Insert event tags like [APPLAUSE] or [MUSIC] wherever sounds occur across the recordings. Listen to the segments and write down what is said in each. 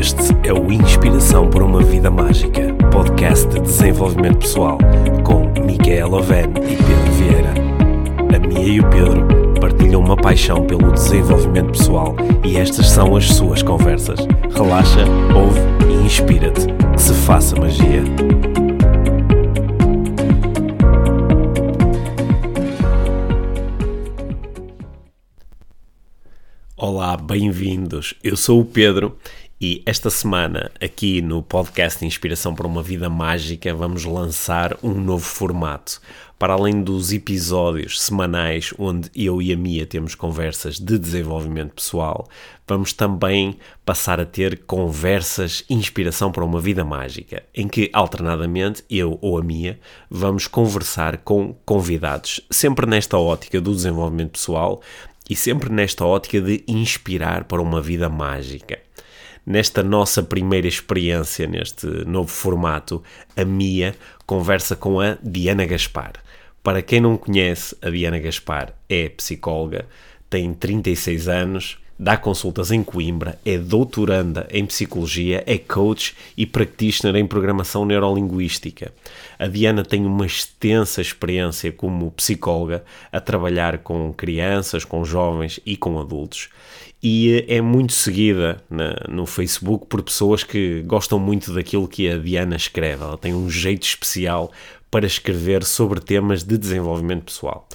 Este é o Inspiração por uma Vida Mágica, podcast de desenvolvimento pessoal, com Micaela Oven e Pedro Vieira. A Mia e o Pedro partilham uma paixão pelo desenvolvimento pessoal e estas são as suas conversas. Relaxa, ouve e inspira-te. Que se faça magia. Olá, bem-vindos. Eu sou o Pedro e esta semana, aqui no podcast Inspiração para uma Vida Mágica, vamos lançar um novo formato. Para além dos episódios semanais onde eu e a Mia temos conversas de desenvolvimento pessoal, vamos também passar a ter conversas Inspiração para uma Vida Mágica, em que alternadamente eu ou a Mia vamos conversar com convidados, sempre nesta ótica do desenvolvimento pessoal e sempre nesta ótica de inspirar para uma vida mágica nesta nossa primeira experiência, neste novo formato, a Mia conversa com a Diana Gaspar. Para quem não conhece, a Diana Gaspar é psicóloga, tem 36 anos, dá consultas em Coimbra, é doutoranda em psicologia, é coach e practitioner em programação neurolinguística. A Diana tem uma extensa experiência como psicóloga a trabalhar com crianças, com jovens e com adultos e é muito seguida na, no Facebook por pessoas que gostam muito daquilo que a Diana escreve. Ela tem um jeito especial para escrever sobre temas de desenvolvimento pessoal.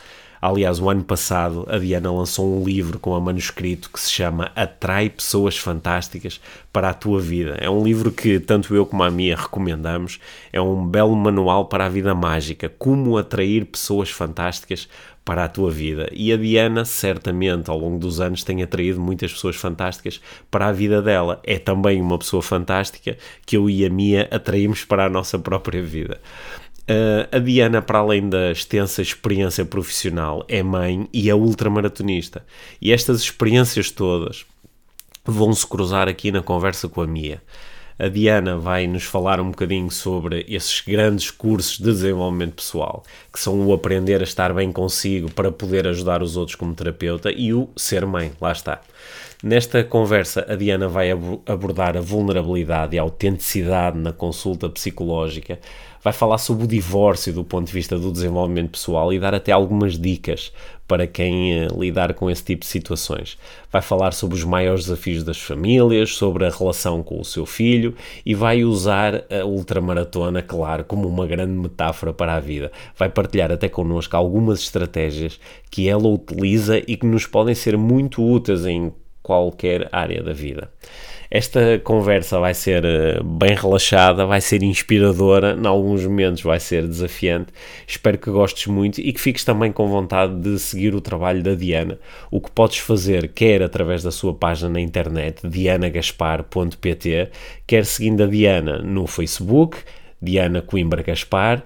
Aliás, o ano passado a Diana lançou um livro com a manuscrito que se chama Atrai Pessoas Fantásticas para a Tua Vida. É um livro que tanto eu como a Mia recomendamos. É um belo manual para a vida mágica. Como atrair pessoas fantásticas para a tua vida. E a Diana, certamente, ao longo dos anos, tem atraído muitas pessoas fantásticas para a vida dela. É também uma pessoa fantástica que eu e a Mia atraímos para a nossa própria vida. Uh, a Diana, para além da extensa experiência profissional, é mãe e é ultramaratonista. E estas experiências todas vão se cruzar aqui na conversa com a Mia. A Diana vai nos falar um bocadinho sobre esses grandes cursos de desenvolvimento pessoal, que são o aprender a estar bem consigo para poder ajudar os outros como terapeuta e o ser mãe, lá está. Nesta conversa, a Diana vai abordar a vulnerabilidade e a autenticidade na consulta psicológica, vai falar sobre o divórcio do ponto de vista do desenvolvimento pessoal e dar até algumas dicas para quem uh, lidar com esse tipo de situações. Vai falar sobre os maiores desafios das famílias, sobre a relação com o seu filho e vai usar a ultramaratona, claro, como uma grande metáfora para a vida. Vai partilhar até connosco algumas estratégias que ela utiliza e que nos podem ser muito úteis em qualquer área da vida. Esta conversa vai ser eh, bem relaxada, vai ser inspiradora, em alguns momentos vai ser desafiante. Espero que gostes muito e que fiques também com vontade de seguir o trabalho da Diana. O que podes fazer, quer através da sua página na internet, dianagaspar.pt, quer seguindo a Diana no Facebook, Diana Coimbra Gaspar,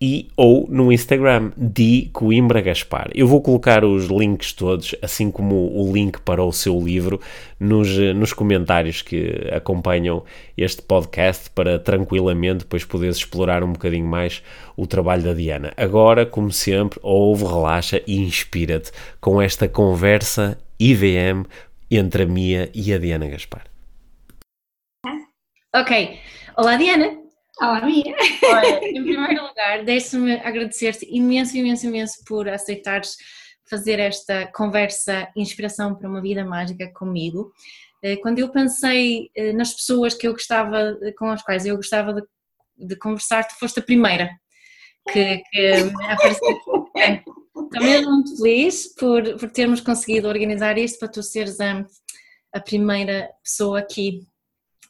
e ou no Instagram de Coimbra Gaspar. Eu vou colocar os links todos, assim como o link para o seu livro, nos, nos comentários que acompanham este podcast para tranquilamente depois poderes explorar um bocadinho mais o trabalho da Diana. Agora, como sempre, ouve, relaxa e inspira-te com esta conversa IVM entre a Mia e a Diana Gaspar. Ok. Olá, Diana. Olá, Mia! Olha, em primeiro lugar, deixa-me agradecer-te imenso, imenso, imenso por aceitares fazer esta conversa Inspiração para uma Vida Mágica comigo. Eh, quando eu pensei eh, nas pessoas que eu gostava, com as quais eu gostava de, de conversar, tu foste a primeira que, que apareceu. Mesmo muito feliz por, por termos conseguido organizar isto para tu seres a, a primeira pessoa aqui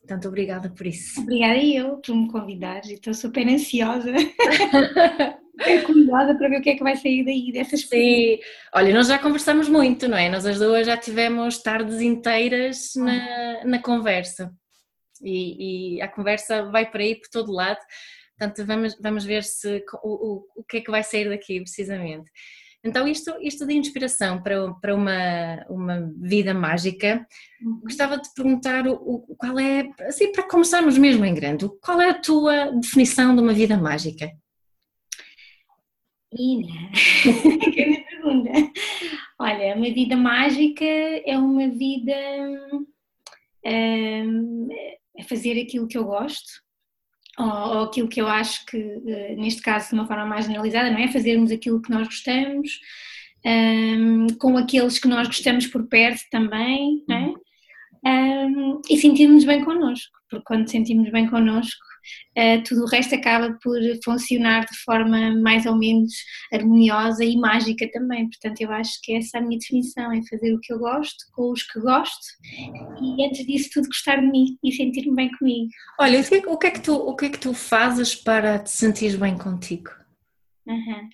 Portanto, obrigada por isso. Obrigada eu por me convidares. Estou super ansiosa. [LAUGHS] Curiosa para ver o que é que vai sair daí dessas Sim, olha, nós já conversamos muito, não é? Nós as duas já tivemos tardes inteiras na, na conversa e, e a conversa vai para aí por todo lado. Portanto, vamos, vamos ver se o, o, o que é que vai sair daqui precisamente. Então, isto, isto de inspiração para, para uma, uma vida mágica, uhum. gostava de perguntar o, o, qual é, assim, para começarmos mesmo em grande, qual é a tua definição de uma vida mágica? Ina, [LAUGHS] que pergunta. Olha, uma vida mágica é uma vida um, a fazer aquilo que eu gosto, ou, aquilo que eu acho que, neste caso, de uma forma mais generalizada, não é? Fazermos aquilo que nós gostamos, um, com aqueles que nós gostamos por perto também, não é? Um, e sentirmos bem connosco, porque quando sentimos bem connosco, tudo o resto acaba por funcionar de forma mais ou menos harmoniosa e mágica também. Portanto, eu acho que essa é a minha definição: é fazer o que eu gosto, com os que gosto, e antes disso, tudo gostar de mim e sentir-me bem comigo. Olha, o que, é que tu, o que é que tu fazes para te sentir bem contigo? Uhum.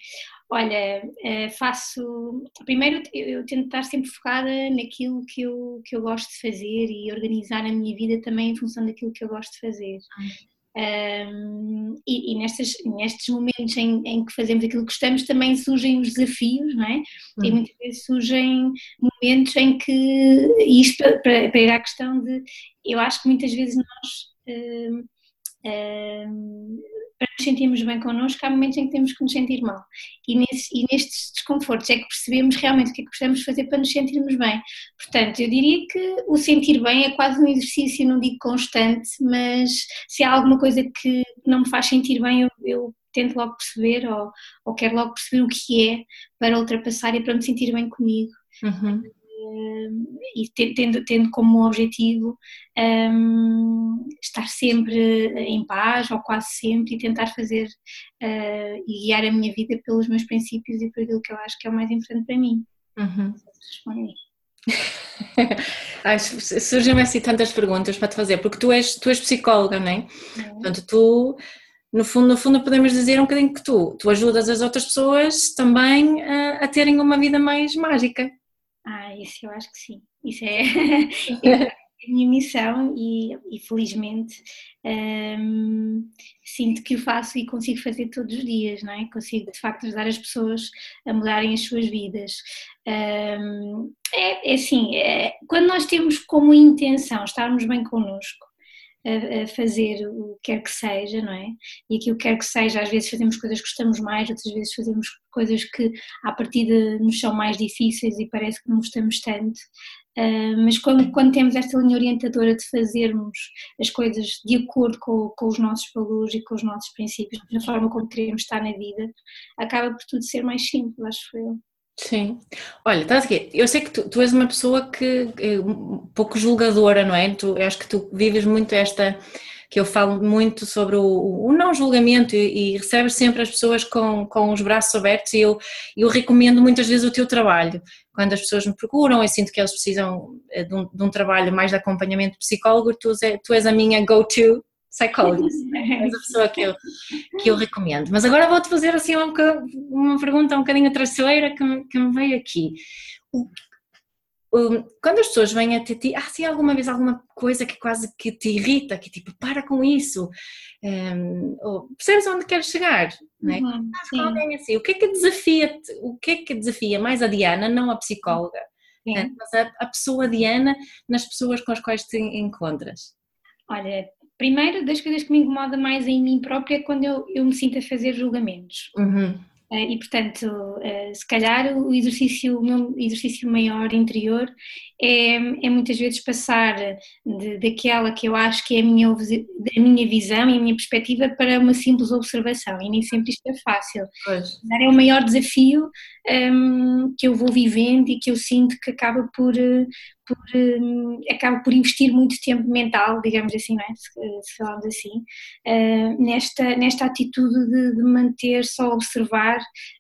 Olha, eh, faço. Primeiro, eu tento estar sempre focada naquilo que eu, que eu gosto de fazer e organizar a minha vida também em função daquilo que eu gosto de fazer. Um, e, e nestes, nestes momentos em, em, que fazemos aquilo que gostamos também surgem os desafios, não é? E uhum. muitas vezes surgem momentos em que, isto para, para ir à questão de, eu acho que muitas vezes nós um, para nos sentirmos bem connosco, há momentos em que temos que nos sentir mal. E, e nestes desconfortos é que percebemos realmente o que é que precisamos fazer para nos sentirmos bem. Portanto, eu diria que o sentir bem é quase um exercício, não digo constante, mas se há alguma coisa que não me faz sentir bem, eu, eu tento logo perceber ou, ou quero logo perceber o que é para ultrapassar e para me sentir bem comigo. Uhum e tendo, tendo como objetivo um, estar sempre em paz ou quase sempre e tentar fazer uh, e guiar a minha vida pelos meus princípios e por aquilo que eu acho que é o mais importante para mim. Uhum. [LAUGHS] Surgem-me assim tantas perguntas para te fazer, porque tu és, tu és psicóloga, não é? é. Portanto, tu, no fundo, no fundo, podemos dizer um bocadinho que tu, tu ajudas as outras pessoas também a, a terem uma vida mais mágica. Ah, isso eu acho que sim. Isso é, [LAUGHS] é a minha missão e, e felizmente um, sinto que o faço e consigo fazer todos os dias, não é? Consigo de facto ajudar as pessoas a mudarem as suas vidas. Um, é, é assim, é, quando nós temos como intenção estarmos bem connosco, a, fazer o que quer que seja, não é? E aquilo que quer que seja, às vezes fazemos coisas que gostamos mais, outras vezes fazemos coisas que à partida nos são mais difíceis e parece que não gostamos tanto. Uh, mas quando, quando, temos esta linha orientadora de fazermos as coisas de acordo com, com, os nossos valores e com os nossos princípios, da forma como queremos estar na vida, acaba por tudo ser mais simples, acho eu. Sim. Olha, estás aqui. Eu sei que tu, tu és uma pessoa que é um pouco julgadora, não é? Tu, acho que tu vives muito esta que eu falo muito sobre o, o não julgamento e, e, recebes sempre as pessoas com, com os braços abertos e eu, eu recomendo muitas vezes o teu trabalho. Quando as pessoas me procuram, eu sinto que eles precisam eh, de um, de um trabalho mais de acompanhamento psicólogo, tu, tu és a minha go-to psychologist, [LAUGHS] é a pessoa que eu, que eu recomendo. Mas agora vou-te fazer assim uma, uma pergunta um bocadinho traiçoeira que, me, que me veio aqui. O, quando as pessoas vêm até ti, ah, se alguma vez alguma coisa que quase que te irrita, que tipo, para com isso, um, ehm, ou, percebes onde queres chegar, não é? Uhum, ah, assim, o que é que desafia o que é que desafia mais a Diana, não a psicóloga, né? mas a, a pessoa Diana nas pessoas com as quais te encontras? Olha, Primeiro, das coisas que me incomoda mais em mim própria é quando eu, eu me sinto a fazer julgamentos. Uhum. Uh, e portanto, uh, se calhar o exercício, o meu exercício maior interior é, é muitas vezes passar de, daquela que eu acho que é a minha, a minha visão e a minha perspectiva para uma simples observação, e nem sempre isto é fácil. Pois. É o maior desafio um, que eu vou vivendo e que eu sinto que acaba por, por, um, acaba por investir muito tempo mental, digamos assim, não é? se, se falamos assim, uh, nesta, nesta atitude de, de manter só observar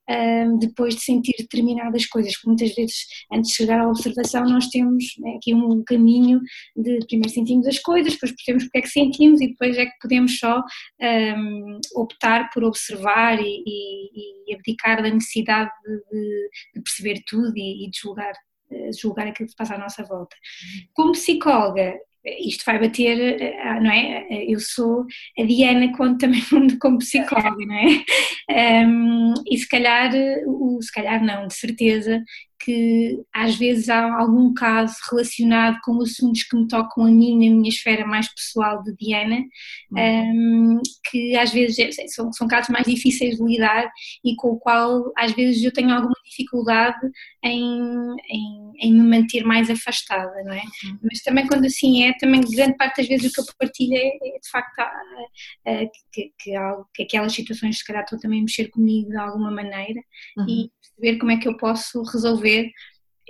um, depois de sentir determinadas coisas, que muitas vezes antes de chegar à observação nós temos né, aqui um caminho de primeiro sentimos as coisas, depois percebemos porque é que sentimos e depois é que podemos só um, optar por observar e, e, e abdicar da necessidade de, de perceber tudo e, e de julgar eh, julgar aquilo que se passa à nossa volta. Como psicóloga, isto vai bater, eh, não é? Eh, eu sou a Diana quando também [LAUGHS] como psicóloga, não é? [LAUGHS] Um, e se calhar, o, se calhar não, de certeza, que às vezes há algum caso relacionado com assuntos que me tocam a mim na minha esfera mais pessoal de Diana, uhum. um, que às vezes é, são, são casos mais difíceis de lidar e com o qual às vezes eu tenho alguma dificuldade em, em, em me manter mais afastada, não é? Uhum. Mas também quando assim é, também grande parte das vezes o que eu partilho é, é de facto a, a, que, que, que, aquelas situações se calhar estão também a mexer comigo de alguma maneira uhum. e perceber como é que eu posso resolver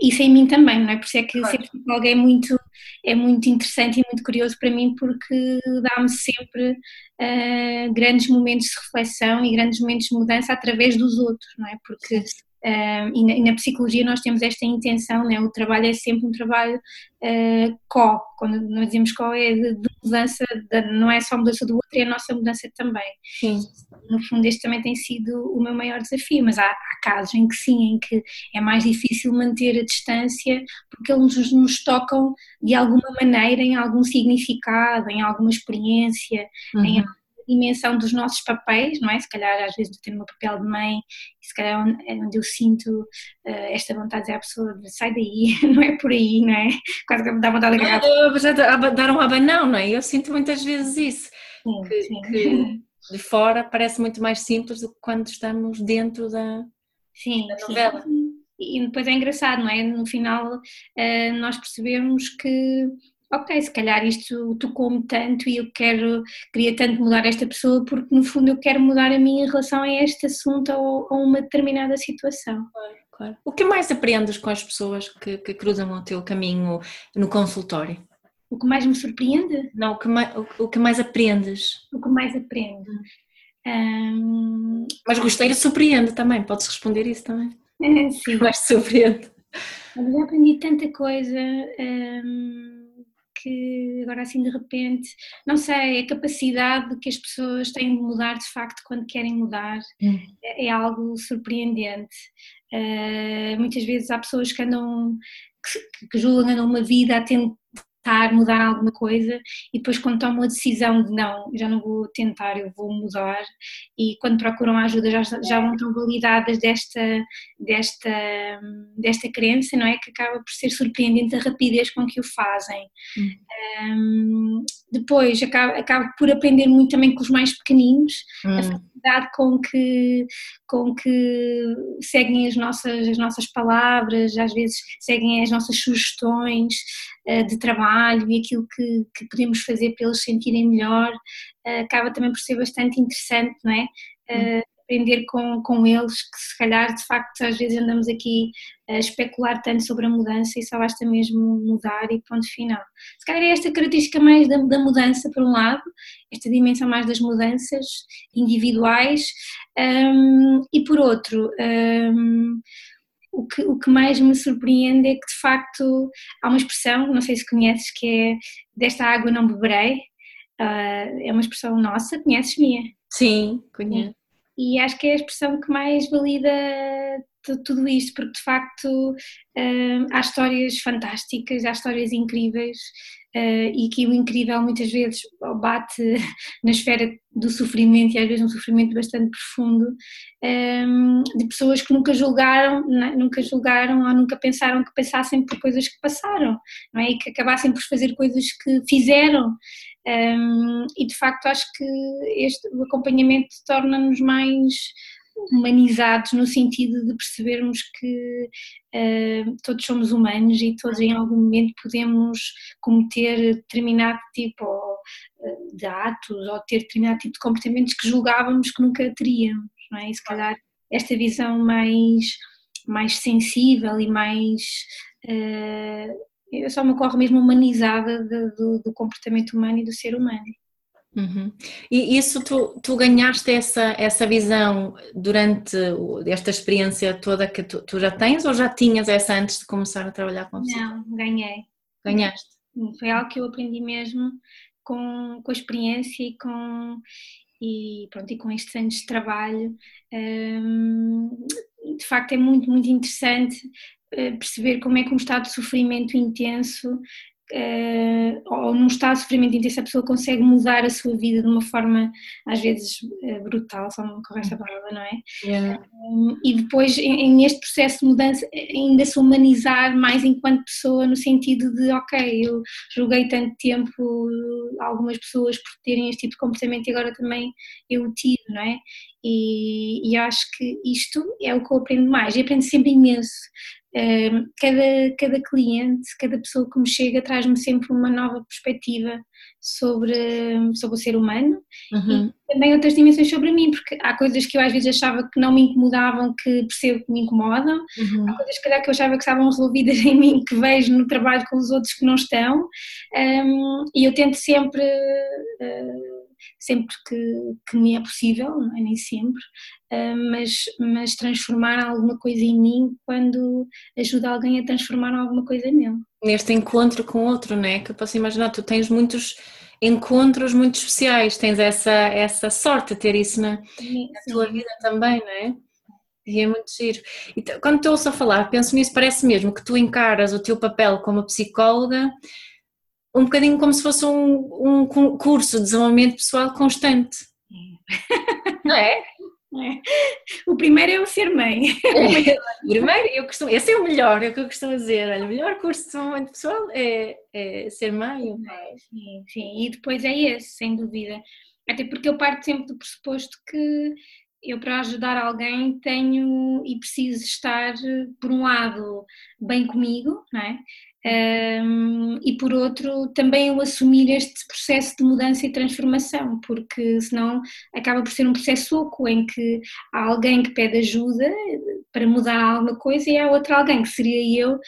isso em mim também, não é? Por isso é que claro. que alguém é muito, é muito interessante e muito curioso para mim porque dá-me sempre uh, grandes momentos de reflexão e grandes momentos de mudança através dos outros, não é? Porque Uh, e, na, e, na, psicologia nós temos esta intenção, né? o trabalho é sempre um trabalho uh, co, quando nós dizemos co é de, de mudança, de, não é só a mudança do outro, é a nossa mudança também. Sim. No fundo este também tem sido o meu maior desafio, mas há, há casos em que sim, em que é mais difícil manter a distância porque eles nos tocam de alguma maneira, em algum significado, em alguma experiência, uhum. em dimensão dos nossos papéis, não é? Se calhar às vezes eu tenho o meu papel de mãe e se calhar é onde eu sinto uh, esta vontade de dizer à pessoa sai daí, [LAUGHS] não é por aí, não é? Quase que me dá vontade de agarrar. Dar um abanão, não é? Eu sinto muitas vezes isso, sim, que, sim. que, de fora parece muito mais simples do que quando estamos dentro da, sim, da novela. Sim. E depois é engraçado, não é? No final uh, nós percebemos que ok, se calhar isto tocou-me tanto e eu quero, queria tanto mudar esta pessoa porque no fundo eu quero mudar a mim em relação a este assunto ou a uma determinada situação. Claro, claro. O que mais aprendes com as pessoas que, que, cruzam o teu caminho no consultório? O que mais me surpreende? Não, o que mais, o, o que mais aprendes? O que mais aprendo? Hum... Mas gostei de surpreende também, podes responder isso também. [LAUGHS] Sim. Mais surpreende? Eu já aprendi tanta coisa. Hum que agora assim de repente, não sei, a capacidade que as pessoas têm de mudar de facto quando querem mudar hum. é, é, algo surpreendente. Uh, muitas vezes há pessoas que andam, que, que julgam uma vida a tentar tentar mudar alguma coisa e depois quando tomam a decisão de não, já não vou tentar, eu vou mudar e quando procuram ajuda já, já vão tão validadas desta, desta, desta crença, não é? Que acaba por ser surpreendente a rapidez com que o fazem. Hum. Um, depois acabo, acabo por aprender muito também com os mais pequeninos, hum. Facilidade com que, com que seguem as nossas, as nossas palavras, às vezes seguem as nossas sugestões uh, de trabalho e aquilo que, que podemos fazer para eles sentirem melhor, uh, acaba também por ser bastante interessante, não é? Uh, aprender com, com eles, que se calhar de facto às vezes andamos aqui a especular tanto sobre a mudança e só basta mesmo mudar e ponto final. Se calhar é esta característica mais da, da mudança, por um lado, esta dimensão mais das mudanças individuais, um, e por outro, um, o que, o que mais me surpreende é que de facto há uma expressão, não sei se conheces, que é desta água não beberei, uh, é uma expressão nossa, conheces minha? Sim, conheço. E acho que é a expressão que mais valida tudo isto, porque de facto uh, há histórias fantásticas, há histórias incríveis uh, e que o incrível muitas vezes bate [LAUGHS] na esfera do sofrimento e às vezes um sofrimento bastante profundo um, de pessoas que nunca julgaram, é? nunca julgaram ou nunca pensaram que passassem por coisas que passaram, não é? E que acabassem por fazer coisas que fizeram. Um, e de facto acho que este, o acompanhamento torna-nos mais humanizados no sentido de percebermos que uh, todos somos humanos e todos em algum momento podemos cometer determinado tipo uh, de atos ou ter determinado tipo de comportamentos que julgávamos que nunca teríamos, não é? E se calhar esta visão mais, mais sensível e mais uh, só me ocorre mesmo humanizada do, do comportamento humano e do ser humano. Uhum. E isso tu, tu ganhaste essa, essa visão durante esta experiência toda que tu, tu, já tens ou já tinhas essa antes de começar a trabalhar com você? Não, ganhei. Ganhaste? Foi algo que eu aprendi mesmo com, com a experiência e com, e, pronto, e com estes anos de trabalho. Um, de facto é muito, muito interessante perceber como é que um estado de sofrimento intenso uh, ou num estado de sofrimento intenso, a pessoa consegue mudar a sua vida de uma forma, às vezes, uh, brutal, só não corre esta palavra, não é? Yeah. Um, e depois, em, neste processo de mudança, ainda se humanizar mais enquanto pessoa, no sentido de, ok, eu julguei tanto tempo algumas pessoas por terem este tipo de comportamento e agora também eu o tive, não é? E, e acho que isto é o que eu aprendo mais, e aprendo sempre imenso cada, cada cliente, cada pessoa que me chega traz-me sempre uma nova perspectiva sobre, sobre o ser humano uhum. e também outras dimensões sobre mim, porque há coisas que eu às vezes achava que não me incomodavam, que percebo que me incomodam, uhum. há coisas que eu achava que estavam resolvidas [LAUGHS] em mim, que vejo no trabalho com os outros que não estão, um, e eu tento sempre. Uh, sempre que, que me é possível, não é nem sempre, mas, mas transformar alguma coisa em mim quando ajuda alguém a transformar alguma coisa nele. Neste encontro com outro, não é? Que eu posso imaginar, tu tens muitos encontros muito especiais, tens essa, essa sorte de ter isso na, sim, na tua vida também, não é? E é muito giro. E quando te ouço a falar, penso nisso, parece mesmo que tu encaras o teu papel como psicóloga um bocadinho como se fosse um, um curso de desenvolvimento pessoal constante. Não é? [LAUGHS] é? [LAUGHS] O primeiro é o ser mãe. [LAUGHS] [LAUGHS] Primeiro, eu costumo, esse é o melhor, é o que eu costumo dizer. Olha, o melhor curso de desenvolvimento pessoal é, é ser mãe. É, sim, sim, e depois é esse, sem dúvida. Até porque eu parto sempre do pressuposto que eu para ajudar alguém tenho e preciso estar, por um lado, bem comigo, não é? Um, e por outro também o assumir este processo de mudança e transformação, porque senão acaba por ser um processo oco em que há alguém que pede ajuda para mudar alguma coisa e há outro alguém que seria eu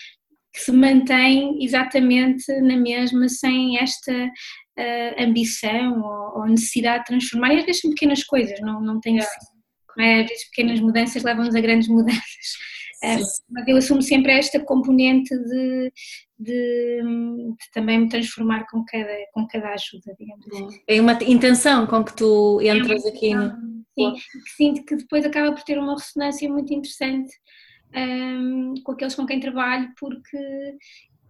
que se mantém exatamente na mesma sem esta uh, ambição ou, ou, necessidade de transformar. E às vezes são pequenas coisas, não, não tem é, às vezes pequenas mudanças levam-nos a grandes [LAUGHS] mudanças. É, mas eu assumo sempre esta componente de, de, de, também me transformar com cada, com cada ajuda, digamos assim. É uma intenção com que tu entras é aqui no. Sim, que sinto que depois acaba por ter uma ressonância muito interessante um, com aqueles com quem trabalho, porque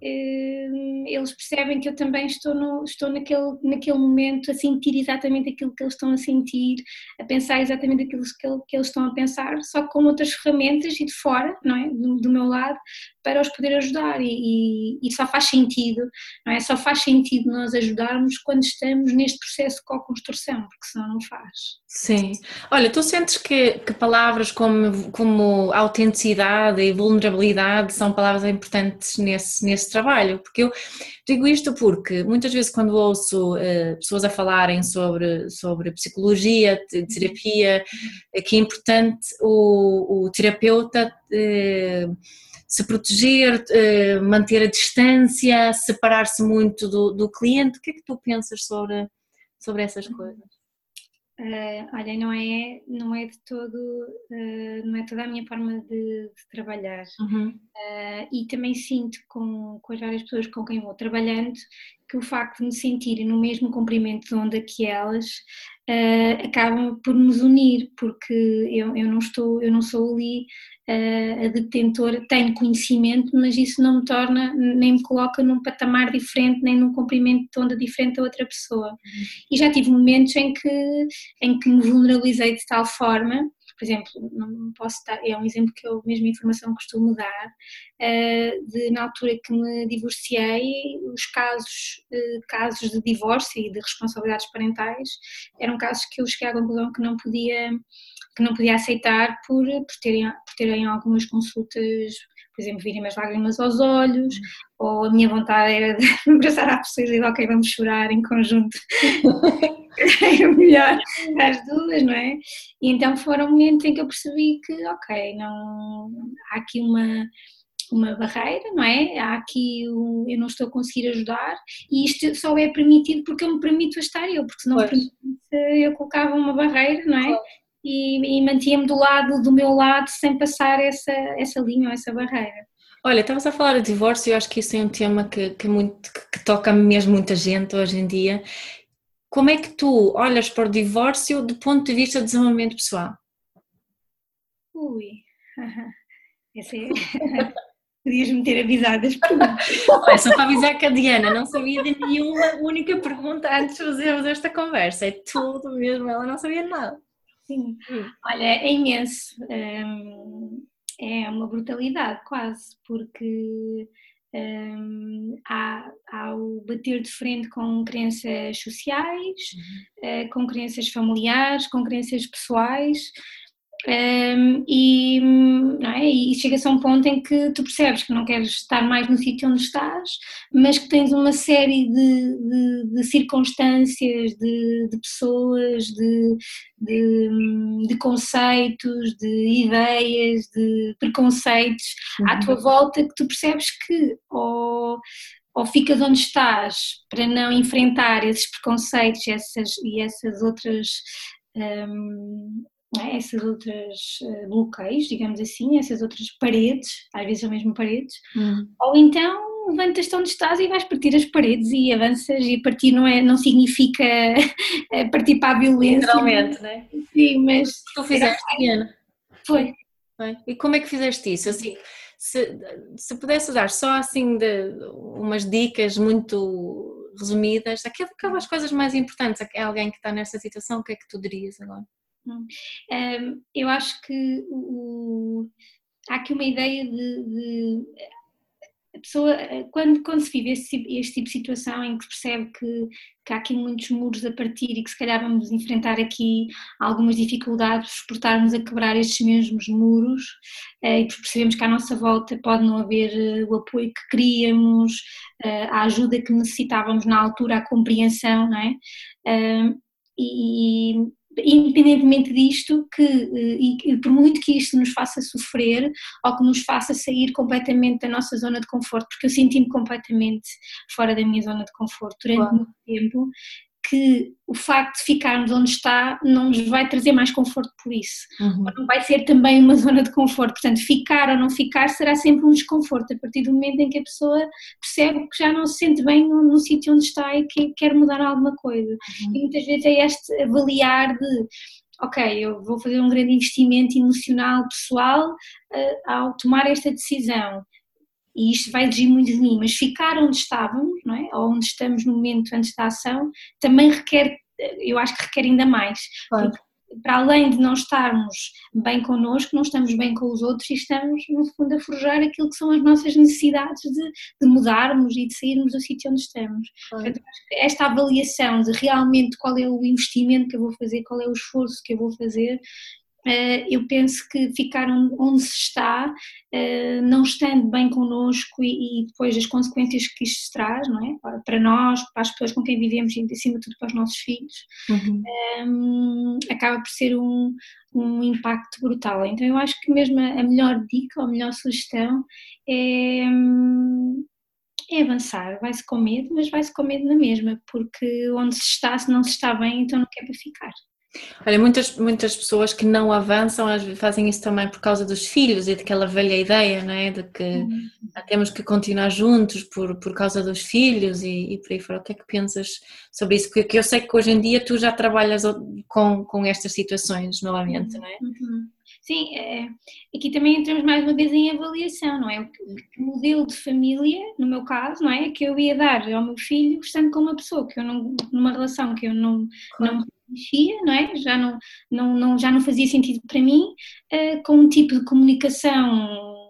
eles percebem que eu também estou, no, estou naquele, naquele momento a sentir exatamente aquilo que eles estão a sentir, a pensar exatamente aquilo que, que eles estão a pensar, só com outras ferramentas e de fora, não é? do, do meu lado, para os poder ajudar e, e, e, só faz sentido, não é? Só faz sentido nós ajudarmos quando estamos neste processo de co-construção, porque senão não faz. Sim. Olha, tu sentes que, que palavras como, como autenticidade e vulnerabilidade são palavras importantes nesse, nesse trabalho? Porque eu digo isto porque muitas vezes quando ouço uh, pessoas a falarem sobre, sobre psicologia, terapia, é que é importante o, o terapeuta uh, se proteger, uh, manter a distância, separar-se muito do, do cliente. O que é que tu pensas sobre, sobre essas coisas? Uh, olha, não é, não é de todo, uh, não é toda a minha forma de, de trabalhar. Uhum. Uh, e também sinto com, com as várias pessoas com quem vou trabalhando que o facto de me sentirem no mesmo comprimento de onda que elas acabam por nos unir, porque eu, eu não estou, eu não sou ali a detentora, tenho conhecimento, mas isso não me torna, nem me coloca num patamar diferente, nem num comprimento de onda diferente da outra pessoa. E já tive momentos em que, em que me vulnerabilizei de tal forma, por exemplo, não posso dar, é um exemplo que eu mesmo informação costumo dar, de na altura que me divorciei, os casos, casos de divórcio e de responsabilidades parentais eram casos que eu cheguei à conclusão que não podia que não podia aceitar por, por, terem, por terem algumas consultas, por exemplo, virem as lágrimas aos olhos, ou a minha vontade era de [LAUGHS] abraçar à pessoa e dizer, ok, vamos chorar em conjunto. [LAUGHS] [LAUGHS] era melhor as duas, não é? E então foram momentos em que eu percebi que, ok, não, há aqui uma, uma barreira, não é? Há aqui um, eu não estou a conseguir ajudar e isto só é permitido porque eu me permito estar eu, porque se não me permitisse eu colocava uma barreira, não é? e, e mantinha-me do lado do meu lado sem passar essa, essa linha ou essa barreira. Olha, estavas a falar de divórcio, eu acho que isso é um tema que, que, muito, que toca mesmo muita gente hoje em dia. Como é que tu olhas para o divórcio do ponto de vista de desenvolvimento pessoal? Ui, [LAUGHS] esse é, [LAUGHS] Podias-me ter avisado as perguntas. Olha, só para avisar que a Diana não sabia de nenhuma única pergunta antes de fazermos esta conversa. É tudo mesmo, ela não sabia nada. Sim. Olha, é imenso. Hum, é uma brutalidade quase, porque um, há, há, o bater de frente com crenças sociais, uhum. uh, com crenças familiares, com crenças pessoais. Um, e, é? e chega-se a um ponto em que tu percebes que não queres estar mais no sítio onde estás, mas que tens uma série de, de, de circunstâncias, de, de pessoas, de, de, conceitos, de ideias, de preconceitos uhum. à tua volta que tu percebes que ou, ou ficas onde estás para não enfrentar esses preconceitos essas, e essas outras. Um, é? essas outras uh, bloqueios, digamos assim, essas outras paredes, às vezes são mesmo paredes, uhum. ou então levantas-te onde estás e vais partir as paredes e avanças e partir não, é, não significa [LAUGHS] eh, partir para a violência. Literalmente, não é? Sim, mas... Tu fizeste, Diana? Foi. Foi. E como é que fizeste isso? Assim, se, se pudesse dar só assim de umas dicas muito resumidas, aquelas coisas mais importantes a alguém que está nessa situação, o que é que tu dirias agora? Um, eu acho que o, há aqui uma ideia de, de a pessoa, quando, quando se vive este, este, tipo de situação em que se percebe que, que, há aqui muitos muros a partir e que se calhar vamos enfrentar aqui algumas dificuldades por estarmos a quebrar estes mesmos muros eh, e percebemos que à nossa volta pode não haver eh, o apoio que queríamos, eh, a ajuda que necessitávamos na altura, a compreensão, não é? e, independentemente disto, que, eh, e, por muito que isto nos faça sofrer ou que nos faça sair completamente da nossa zona de conforto, porque eu senti-me completamente fora da minha zona de conforto durante claro. muito tempo, que o facto de ficarmos onde está não nos vai trazer mais conforto por isso. Uhum. Não vai ser também uma [LAUGHS] zona de conforto. Portanto, ficar ou não ficar será sempre um desconforto a partir do momento em que a pessoa percebe que já não se sente bem no, no sítio onde está e que quer mudar alguma coisa. Uhum. E muitas vezes é este avaliar de ok, eu vou fazer um grande investimento emocional, pessoal, uh, ao tomar esta decisão e isto vai exigir muito de mim, mas ficar onde estávamos, não é? ou onde estamos no momento antes da ação, também requer, eu acho que requer ainda mais. Claro. Para além de não estarmos bem connosco, não estamos bem com os outros e estamos, no fundo, a forjar aquilo que são as nossas necessidades de, de mudarmos e de sairmos do sítio onde estamos. Claro. Portanto, esta avaliação de realmente qual é o investimento que eu vou fazer, qual é o esforço que eu vou fazer, eu penso que ficar onde se está, eh, não estando bem connosco e, depois as consequências que isto traz, não é? Para nós, para as pessoas com quem vivemos e acima de tudo para os nossos filhos, uhum. um, acaba por ser um, um impacto brutal. Então eu acho que mesmo a melhor dica, ou a melhor sugestão é, é avançar, vai-se com medo, mas vai-se com medo na mesma, porque onde se está, se não se está bem, então não quer para ficar. Olha, muitas, muitas pessoas que não avançam fazem isso também por causa dos filhos e daquela velha ideia, não é? De que uhum. temos que continuar juntos por, por causa dos filhos e, e por aí fora. O que é que pensas sobre isso? Porque eu sei que hoje em dia tu já trabalhas com, com estas situações novamente, não é? Uhum. Sim, é, aqui também entramos mais uma vez em avaliação, não é? O modelo de família, no meu caso, não é? Que eu ia dar ao meu filho estando com uma pessoa que eu não, numa relação que eu não, claro. não mexia, não é? Já não, não, não, já não fazia sentido para mim, uh, com um tipo de comunicação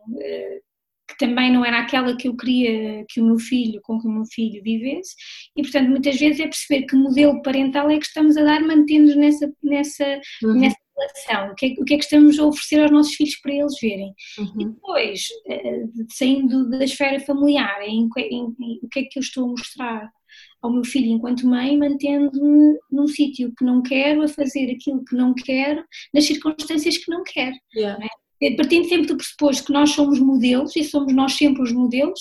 uh, que também não era aquela que eu queria que o meu filho, com que o meu filho vivesse, e portanto muitas vezes é perceber que modelo parental é que estamos a dar, mantendo-nos nessa, nessa, uhum. nessa relação, o que, é, o que é que estamos a oferecer aos nossos filhos para eles verem. Uhum. E depois, uh, saindo da esfera familiar, em, em, em, o que é que eu estou a mostrar ao meu filho enquanto mãe, mantendo-me num sítio que não quero, a fazer aquilo que não quero, nas circunstâncias que não quero. Yeah. Não é? Partindo sempre do pressuposto que nós somos modelos e somos nós sempre os modelos,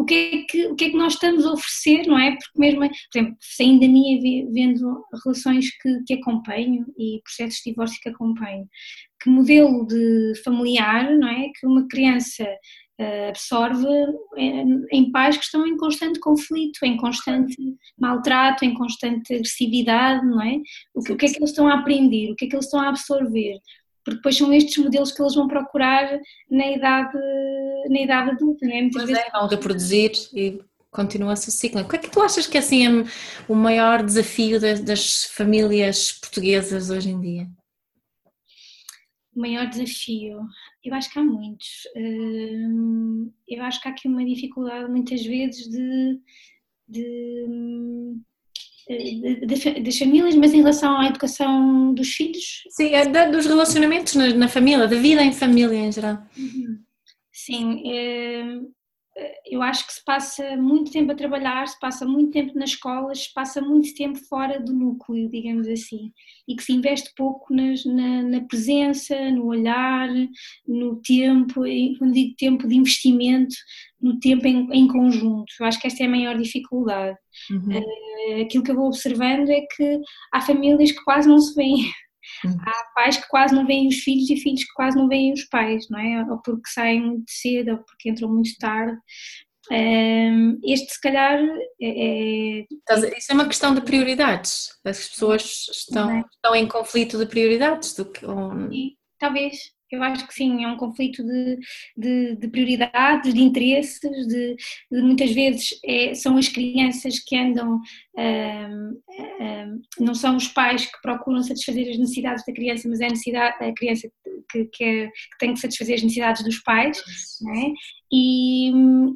o que é que, o que, é que nós estamos a oferecer, não é? Porque mesmo, por exemplo, saindo da minha, vendo relações que, que acompanho e processos de divórcio que acompanho, que modelo de familiar, não é? Que uma criança absorve em pais que estão em constante conflito, em constante maltrato, em constante agressividade, não é? O que, o que, é que eles estão a aprender, o que é que eles estão a absorver? porque depois são estes modelos que eles vão procurar na idade, na idade adulta, não é? Muitas pois vezes... é, vão reproduzir e continua-se o ciclo. O que é que tu achas que é assim, é o maior desafio das, das famílias portuguesas hoje em dia? O maior desafio? Eu acho que há muitos. Hum, eu acho que há aqui uma dificuldade muitas vezes de, de das famílias, mas em relação à educação dos filhos? Sim, é dos relacionamentos na, na, família, da vida em família em geral. Uhum. Sim, é, eu acho que se passa muito tempo a trabalhar, se passa muito tempo nas escolas, se passa muito tempo fora do núcleo, digamos assim, e que se investe pouco nas, na, na, presença, no olhar, no tempo, quando digo tempo de investimento, no tempo em, em conjunto. Eu acho que esta é a maior dificuldade. Uhum. Uh, aquilo que eu vou observando é que há famílias que quase não se veem. Uhum. Há pais que quase não veem os filhos e filhos que quase não veem os pais, não é? Ou porque saem muito cedo ou porque entram muito tarde. Um, este, se calhar, é, é, Isso é uma questão de prioridades. As pessoas estão, é? estão em conflito de prioridades. Do que, ou... Sim, talvez. Eu acho que sim, é um conflito de, de, de prioridades, de interesses, de, de muitas vezes é, são as crianças que andam, não são os pais que procuram satisfazer as necessidades da criança, mas é a, necessidade, a criança que, que, é, que tem que satisfazer as necessidades dos pais, né? E,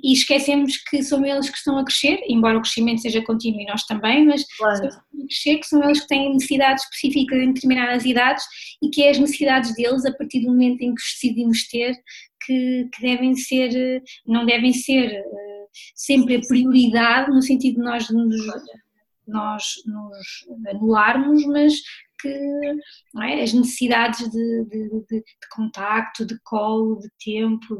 e, esquecemos que são eles que estão a crescer, embora o crescimento seja contínuo e nós também, mas claro. são a crescer, que são eles que têm necessidades específicas em determinadas idades e que é as necessidades deles, a partir do momento em que os decidimos ter, que, que devem ser, não devem ser uh, sempre a prioridade, no sentido de nós nos, nós nos anularmos, mas que é? as necessidades de, de, de, de, contacto, de colo, de tempo,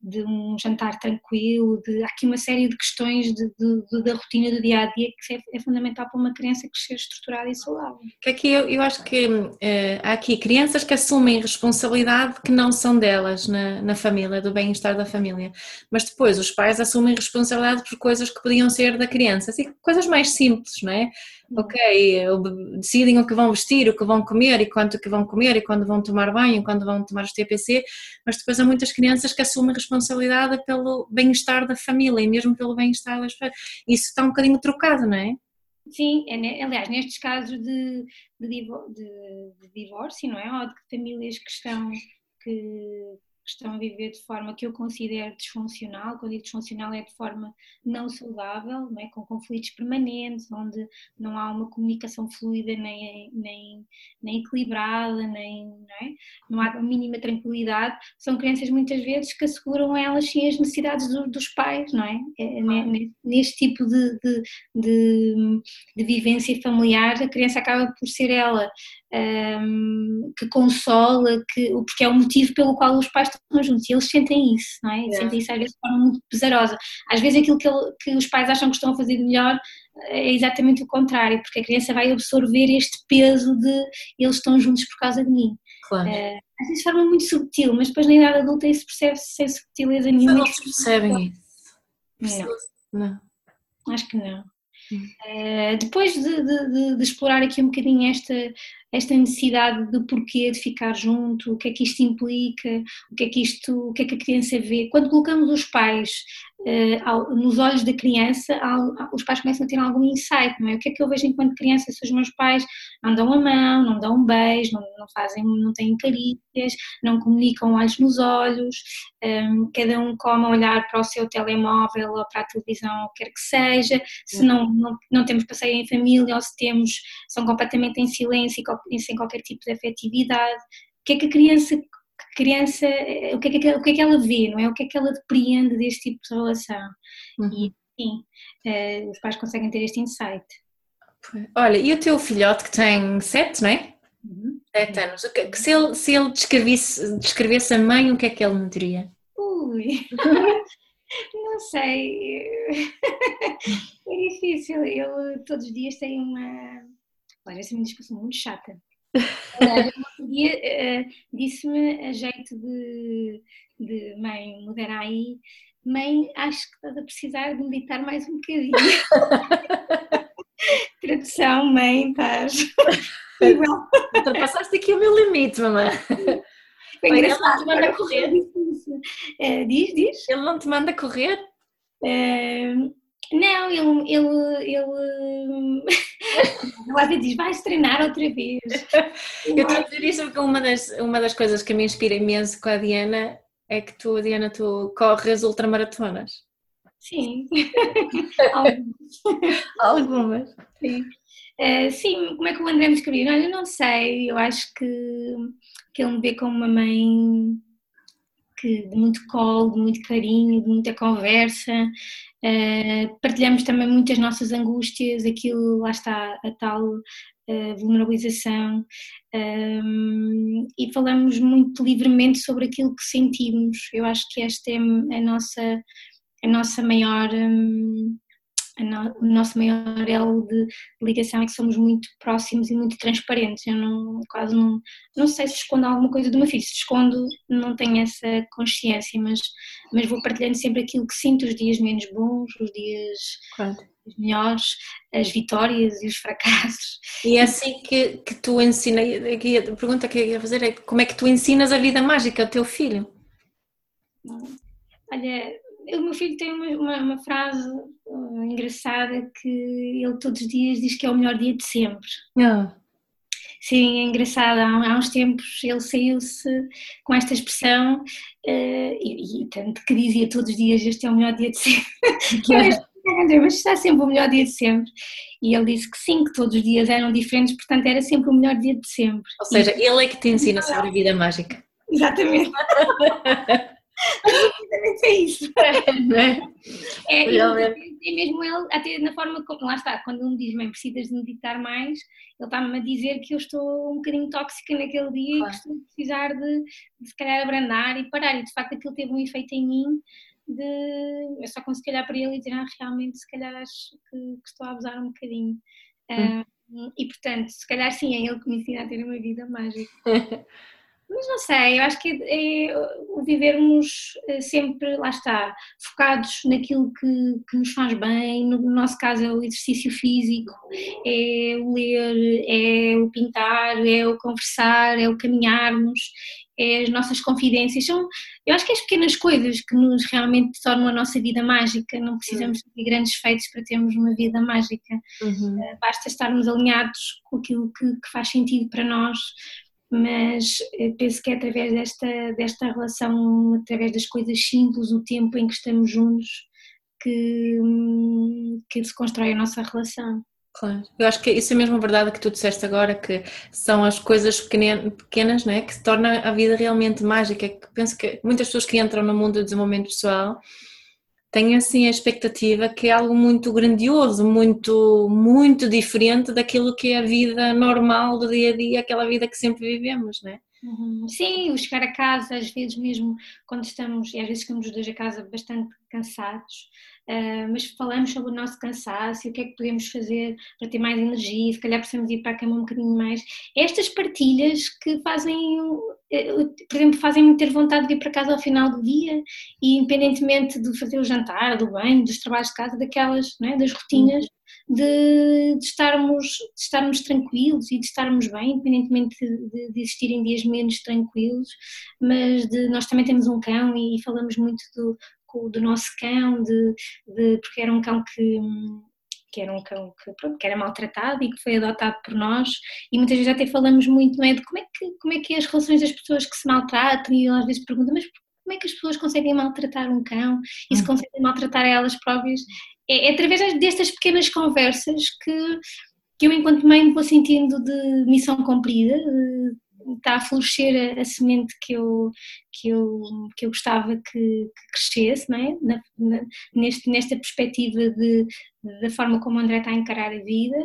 de, um jantar tranquilo, de, há aqui uma série de questões da rotina do dia a dia que é, é, fundamental para uma criança crescer estruturada e saudável. Que aqui eu, eu acho que é, há aqui crianças que assumem responsabilidade que não são delas na, na família, do bem-estar da família, mas depois os pais assumem responsabilidade por coisas que podiam ser da criança, assim, coisas mais simples, não é? ok, decidem o que vão vestir, o que vão comer e quanto que vão comer e quando vão tomar banho, quando vão tomar os TPC, mas depois há muitas crianças que assumem responsabilidade pelo bem-estar da família e mesmo pelo bem-estar das pessoas. Isso está um bocadinho trocado, não é? Sim, é, aliás, nestes casos de, de, de, de divórcio, não é? Ou de famílias que estão, que estão a viver de forma que eu considero disfuncional, quando digo disfuncional é de forma não saudável, não é? com conflitos permanentes, onde não há uma comunicação fluida nem, nem, nem equilibrada, nem, não, é? não há a mínima tranquilidade, são crianças muitas vezes que asseguram elas sim as necessidades do, dos pais, não é? é, é neste tipo de, de, de, de vivência familiar, a criança acaba por ser ela um, que consola, que, porque é o motivo pelo qual os pais estão juntos e eles sentem isso, não é? é. Sentem isso às vezes de forma muito pesarosa. Às vezes aquilo que, ele, que os pais acham que estão a fazer de melhor é exatamente o contrário, porque a criança vai absorver este peso de eles estão juntos por causa de mim. Claro. Uh, às vezes de forma muito subtil, mas depois na idade adulta isso percebe-se sem subtileza nenhuma. Não percebem isso. Não. não. Acho que não. Uh, depois de, de, de, explorar aqui um bocadinho esta, esta necessidade do porquê de ficar junto, o que é que isto implica, o que é que isto, o que é que a criança vê. Quando colocamos os pais uh, nos olhos da criança, os pais começam a ter algum insight, não é? O que é que eu vejo enquanto criança se os meus pais não dão a mão, não dão um beijo, não, não fazem, não têm carícias, não comunicam olhos nos olhos, um, ehm, cada um come a olhar para o seu telemóvel ou para a televisão, o que quer que seja, se não, não, não temos passeio em família ou se temos, são completamente em silêncio e sem qualquer tipo de afetividade, o que é que a criança criança, o que, é que, o que é que ela vê, não é? O que é que ela depreende deste tipo de relação. Uhum. E sim, uh, os pais conseguem ter este insight. Olha, e o teu filhote que tem sete, não é? Uhum. Sete anos. Que, se ele, se ele descrevesse, descrevesse a mãe, o que é que ele me diria? Ui, [LAUGHS] não sei. [LAUGHS] é difícil. Ele todos os dias tem uma. Olha, essa é uma discussão muito chata. Um dia uh, disse-me a jeito de, de mãe, modera aí, mãe, acho que estás a precisar de meditar mais um bocadinho. [LAUGHS] Tradução, mãe, estás. [LAUGHS] Ultrapassaste aqui o meu limite, mamãe. Foi engraçado. Ele não te manda correr? Uh, diz, diz. Ele não te manda correr? Uh, não, ele, ele, ele [LAUGHS] às vezes diz, vais treinar outra vez. Eu estou a dizer isso porque uma das, uma das coisas que me inspira imenso com a Diana é que tu, Diana, tu corres ultramaratonas. Sim. [LAUGHS] Algumas. Algumas. Sim. Uh, sim, como é que o André me escreveu? eu não sei, eu acho que, que ele me vê como uma mãe que, de muito colo, de muito carinho, de muita conversa. Uh, partilhamos também muitas nossas angústias, aquilo, lá está, a tal uh, vulnerabilização. Um, e falamos muito livremente sobre aquilo que sentimos. Eu acho que esta é a nossa, a nossa maior. Um, o nosso maior elo de ligação é que somos muito próximos e muito transparentes. Eu não, quase não, não sei se escondo alguma coisa de uma filha, se escondo não tenho essa consciência, mas, mas vou partilhando sempre aquilo que sinto, os dias menos bons, os dias claro. melhores, as vitórias e os fracassos. E é assim que, que tu ensinas, aqui a pergunta que eu ia fazer é como é que tu ensinas a vida mágica ao teu filho? Olha, o meu filho tem uma, uma, uma frase uh, engraçada que ele todos os dias diz que é o melhor dia de sempre. Ah. Sim, é engraçado. Há, há uns tempos ele saiu-se com esta expressão uh, e, e, tanto que dizia todos os dias este é o melhor dia de sempre. [LAUGHS] Mas está sempre o melhor dia de sempre. E ele disse que sim, que todos os dias eram diferentes, portanto era sempre o melhor dia de sempre. Ou seja, e... ele é que te ensina sobre a vida mágica. Exatamente. [LAUGHS] É isso. É, é, e, mesmo ele, até na forma como, lá está, quando ele me diz, mãe, precisas de meditar mais, ele está-me a dizer que eu estou um bocadinho tóxica naquele dia claro. e que estou a precisar de, de, se calhar, abrandar e parar. E de facto aquilo teve um efeito em mim de. Eu só consegui olhar para ele e dizer, ah, realmente, se calhar acho que, que estou a abusar um bocadinho. Hum. E portanto, se calhar sim, é ele que me ensina a ter uma vida mágica. [LAUGHS] Mas não sei, eu acho que é, o vivermos eh, sempre, lá está, focados naquilo que, que, nos faz bem, no nosso caso é o exercício físico, é o ler, é o pintar, é o conversar, é o caminharmos, é as nossas confidências, são, eu acho que as pequenas coisas que nos realmente tornam a nossa vida mágica, não precisamos de grandes feitos para termos uma vida mágica, uhum. Eh, basta estarmos alinhados com aquilo que, que faz sentido para nós, mas eh, penso que é através desta, desta relação, através das coisas simples, o tempo em que estamos juntos, que, que se constrói a nossa relação. Claro, eu acho que isso é mesmo verdade que tu disseste agora, que são as coisas pequenas né, que se tornam a vida realmente mágica. Penso que muitas pessoas que entram no mundo do desenvolvimento pessoal tenho assim a expectativa que é algo muito grandioso, muito, muito diferente daquilo que é a vida normal do dia a dia, aquela vida que sempre vivemos, não é? Uhum. Sim, o chegar a casa, às vezes mesmo quando estamos, e às vezes ficamos os dois a casa bastante cansados, uh, mas falamos sobre o nosso cansaço e o que é que podemos fazer para ter mais energia, se calhar precisamos ir para a cama um bocadinho mais. Estas partilhas que fazem, eh, por exemplo, fazem-me ter vontade de ir para casa ao final do dia e independentemente de fazer o jantar, do banho, dos trabalhos de casa, daquelas, é, das rotinas, de, de, estarmos, de estarmos tranquilos e de estarmos bem, independentemente de, de existirem dias menos tranquilos, mas de, nós também temos um cão e, e falamos muito do, do nosso cão, de, de, porque era um cão que, que era um cão que, pronto, que, era maltratado e que foi adotado por nós e muitas vezes até falamos muito não é, de como é, que, como é que é as relações das pessoas que se maltratam e às vezes perguntam, mas como é que as pessoas conseguem maltratar um cão e se uhum. conseguem maltratar elas próprias? É, é através destas pequenas conversas que, que eu enquanto mãe me vou sentindo de missão cumprida, está a florescer a, semente que eu, que eu, que eu gostava que, que crescesse, não é? Na, na, neste, nesta perspectiva de, da forma como o André está a encarar a vida.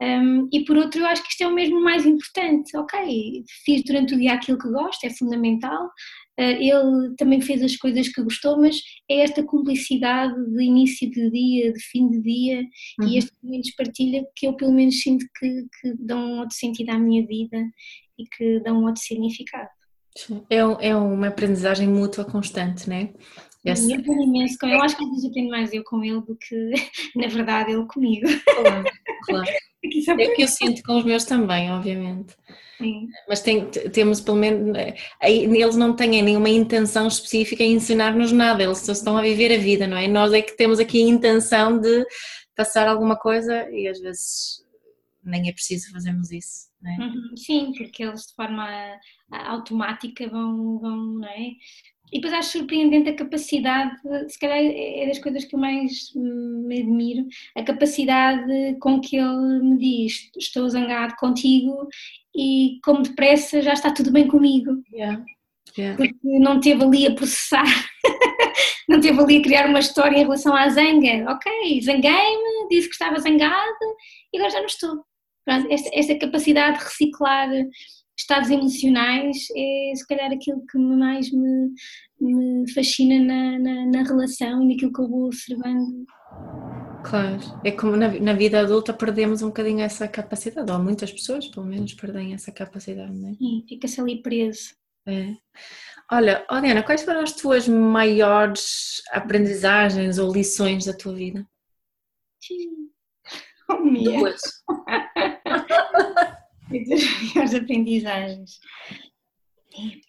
Um, e por outro, eu acho que isto é o mesmo mais importante. Ok, fiz durante o dia aquilo que gosto, é fundamental. Uh, ele também fez as coisas que gostou, mas é esta cumplicidade de início de dia, de fim de dia uhum. e este momento de partilha que eu pelo menos sinto que, que dão um outro sentido à minha vida e que dão um outro significado. É, é uma aprendizagem mútua constante, não é? Essa... Eu aprendo imenso com ele. Eu acho que às vezes aprendo mais eu com ele do que, [LAUGHS] na verdade, ele comigo. Claro, claro. É o que eu sinto com os meus também, obviamente. Sim. Mas tem, temos pelo menos. Eles não têm nenhuma intenção específica em ensinar-nos nada, eles só estão a viver a vida, não é? Nós é que temos aqui a intenção de passar alguma coisa e às vezes nem é preciso fazermos isso. É? Uhum, sim, porque eles de forma automática vão, vão não é? E depois acho surpreendente a capacidade, se calhar é das coisas que eu mais me admiro, a capacidade com que ele me diz: Estou zangado contigo e como depressa já está tudo bem comigo. Yeah. Yeah. Porque não teve ali a processar, [LAUGHS] não teve ali a criar uma história em relação à zanga. Ok, zanguei-me, disse que estava zangado e agora já não estou. Esta, esta capacidade de reciclar estados emocionais é se calhar aquilo que mais me, me fascina na, na, na, relação e naquilo que eu vou observando. Claro, é como na, na, vida adulta perdemos um bocadinho essa capacidade, ou muitas pessoas pelo menos perdem essa capacidade, não é? Sim, fica-se ali preso. É. Olha, oh Diana, quais foram as tuas maiores aprendizagens ou lições da tua vida? Sim. [LAUGHS] Oh, Duas. [LAUGHS] [LAUGHS] as aprendizagens.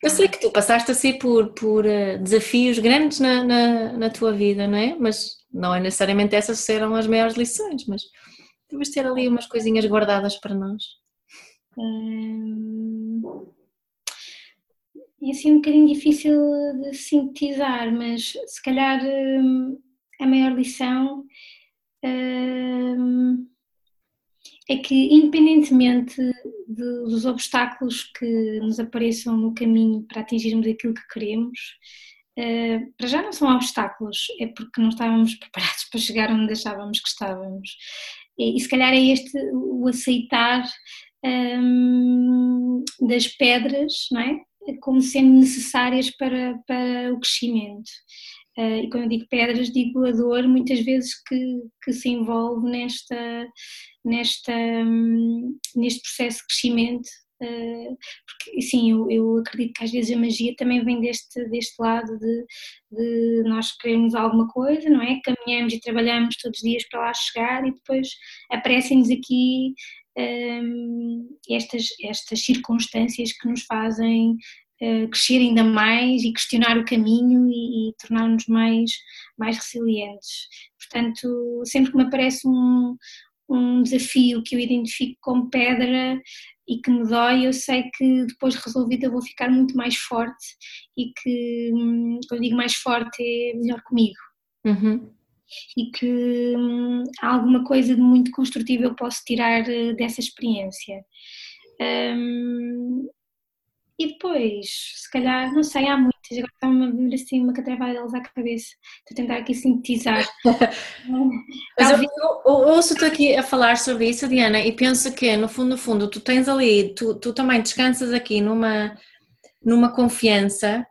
Eu sei que tu passaste assim por, por uh, desafios grandes na, na, na, tua vida, não é? Mas não é necessariamente essas serão as maiores lições, mas deves ter ali umas coisinhas guardadas para nós. Hum, é assim um bocadinho difícil de sintetizar, mas se calhar hum, a maior lição. Hum, é que, independentemente de, dos obstáculos que nos apareçam no caminho para atingirmos aquilo que queremos, uh, para já não são obstáculos, é porque não estávamos [LAUGHS] preparados para chegar onde achávamos que estávamos. E, e se calhar é este o aceitar um, ehm, das pedras, não é? Como sendo necessárias para, para o crescimento. Uh, e quando eu digo pedras, digo a dor muitas vezes que, que se envolve nesta, nesta, um, neste processo de crescimento. Uh, porque sim, eu, eu, acredito que às vezes a magia também vem deste, deste lado de, de nós queremos alguma coisa, não é? Caminhamos e trabalhamos todos os dias para lá chegar e depois aparecem-nos aqui um, estas, estas circunstâncias que nos fazem crescer ainda mais e questionar o caminho e, e tornar-nos mais, mais resilientes. Portanto, sempre que me aparece um, um desafio que eu identifico como pedra e que me dói, eu sei que depois resolvida eu vou ficar muito mais forte e que, hum, quando digo mais forte, é melhor comigo. Uhum. E que hum, alguma coisa de muito construtivo eu posso tirar eh, dessa experiência. Um, e depois, se calhar, não sei, há muitas, agora está-me a vir assim uma catrevada delas à cabeça. Estou a tentar aqui sintetizar. [LAUGHS] Mas eu, eu, ouço-te aqui a falar sobre isso, Diana, e penso que, no fundo, no fundo, tu tens ali, tu, tu também descansas aqui numa, numa confiança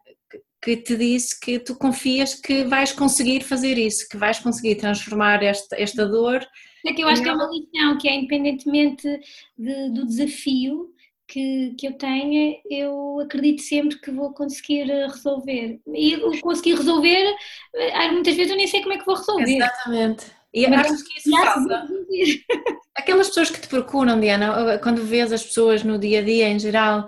que te diz que tu confias que vais conseguir fazer isso, que vais conseguir transformar esta, esta dor. É que eu acho que é uma lição, que é independentemente de, do desafio, que, que eu tenha, eu acredito sempre que vou conseguir eh, resolver. E o conseguir resolver, eh, muitas vezes eu nem sei como é que vou resolver. Exatamente. E Mas acho que isso falta. [LAUGHS] Aquelas pessoas que te procuram, Diana, quando vês as pessoas no dia a dia em geral,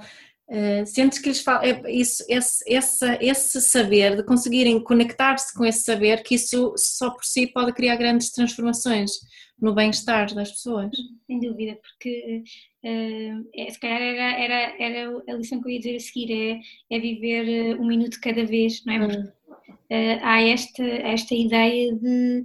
uh, sentes que lhes falta é isso, esse, esse, esse saber, de conseguirem conectar-se com esse saber, que isso só por si pode criar grandes transformações no bem-estar das pessoas. Sem dúvida, porque uh, é, se calhar era, era, era a lição que eu ia dizer a seguir, é, é viver uh, um minuto cada vez, não é? Porque, uh, há esta, esta ideia de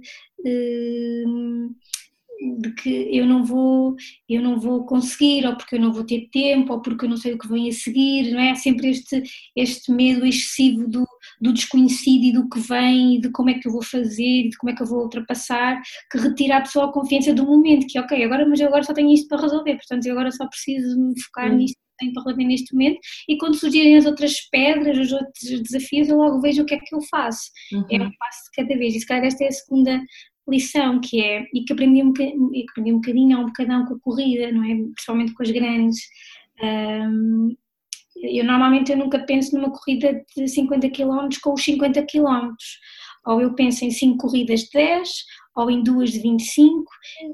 de que eu não vou eu não vou conseguir ou porque eu não vou ter tempo ou porque eu não sei o que vem a seguir não é sempre este este medo excessivo do, do desconhecido e do que vem e de como é que eu vou fazer e de como é que eu vou ultrapassar que retira a pessoa a confiança do momento que ok agora mas eu agora só tenho isto para resolver portanto eu agora só preciso me focar hum. nisto tenho para resolver neste momento e quando surgirem as outras pedras, os outros desafios, eu logo vejo o que é que eu faço. Uhum. É um passo de cada vez. E se calhar esta é a segunda lição que é, e que aprendi um, bocadinho, que aprendi um bocadinho, há um bocadão com a corrida, não é? Principalmente com as grandes. Um, eu normalmente eu nunca penso numa corrida de 50 km com os 50 km. Ou eu penso em 5 corridas de 10, ou em duas de 25.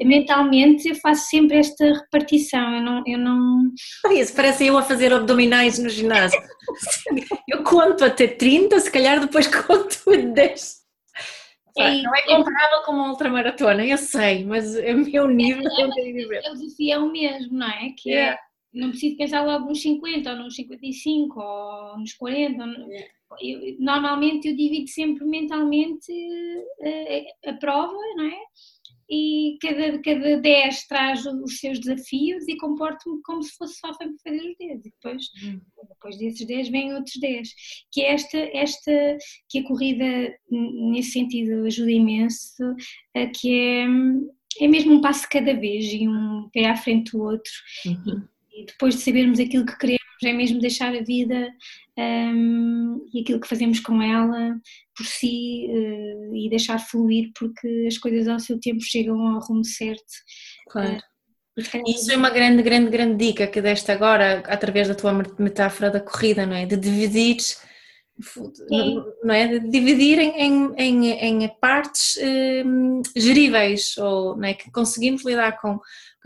Mentalmente eu faço sempre esta repartição, eu não... Eu não... Isso parece eu a fazer abdominais no ginásio. [LAUGHS] eu conto até 30, se calhar depois conto [LAUGHS] a 10. É, não é comparável com uma ultramaratona, eu sei, mas é o meu nível é, é, é o desafio é o mesmo, não é? Que yeah. é não preciso pensar logo nos 50 ou nos 55 ou nos 40. Eu, normalmente eu divido sempre mentalmente a, eh, a, prova, não é? E cada, cada 10 traz os seus desafios e comporto-me como se fosse só para fazer os 10. E depois, hum. depois desses 10 vêm outros 10. Que é esta, esta, que a corrida nesse sentido ajuda imenso, que é, é mesmo um passo cada vez e um pé à frente do outro. Uhum e depois de sabermos aquilo que queremos, é mesmo deixar a vida um, e aquilo que fazemos com ela por si uh, e deixar fluir, porque as coisas ao seu tempo chegam ao rumo certo. Claro. Uh, Isso é uma grande, grande, grande dica que deste agora, através da tua metáfora da corrida, não é? De dividir, não é? De dividir em, em, em partes um, geríveis, ou não é? que conseguimos lidar com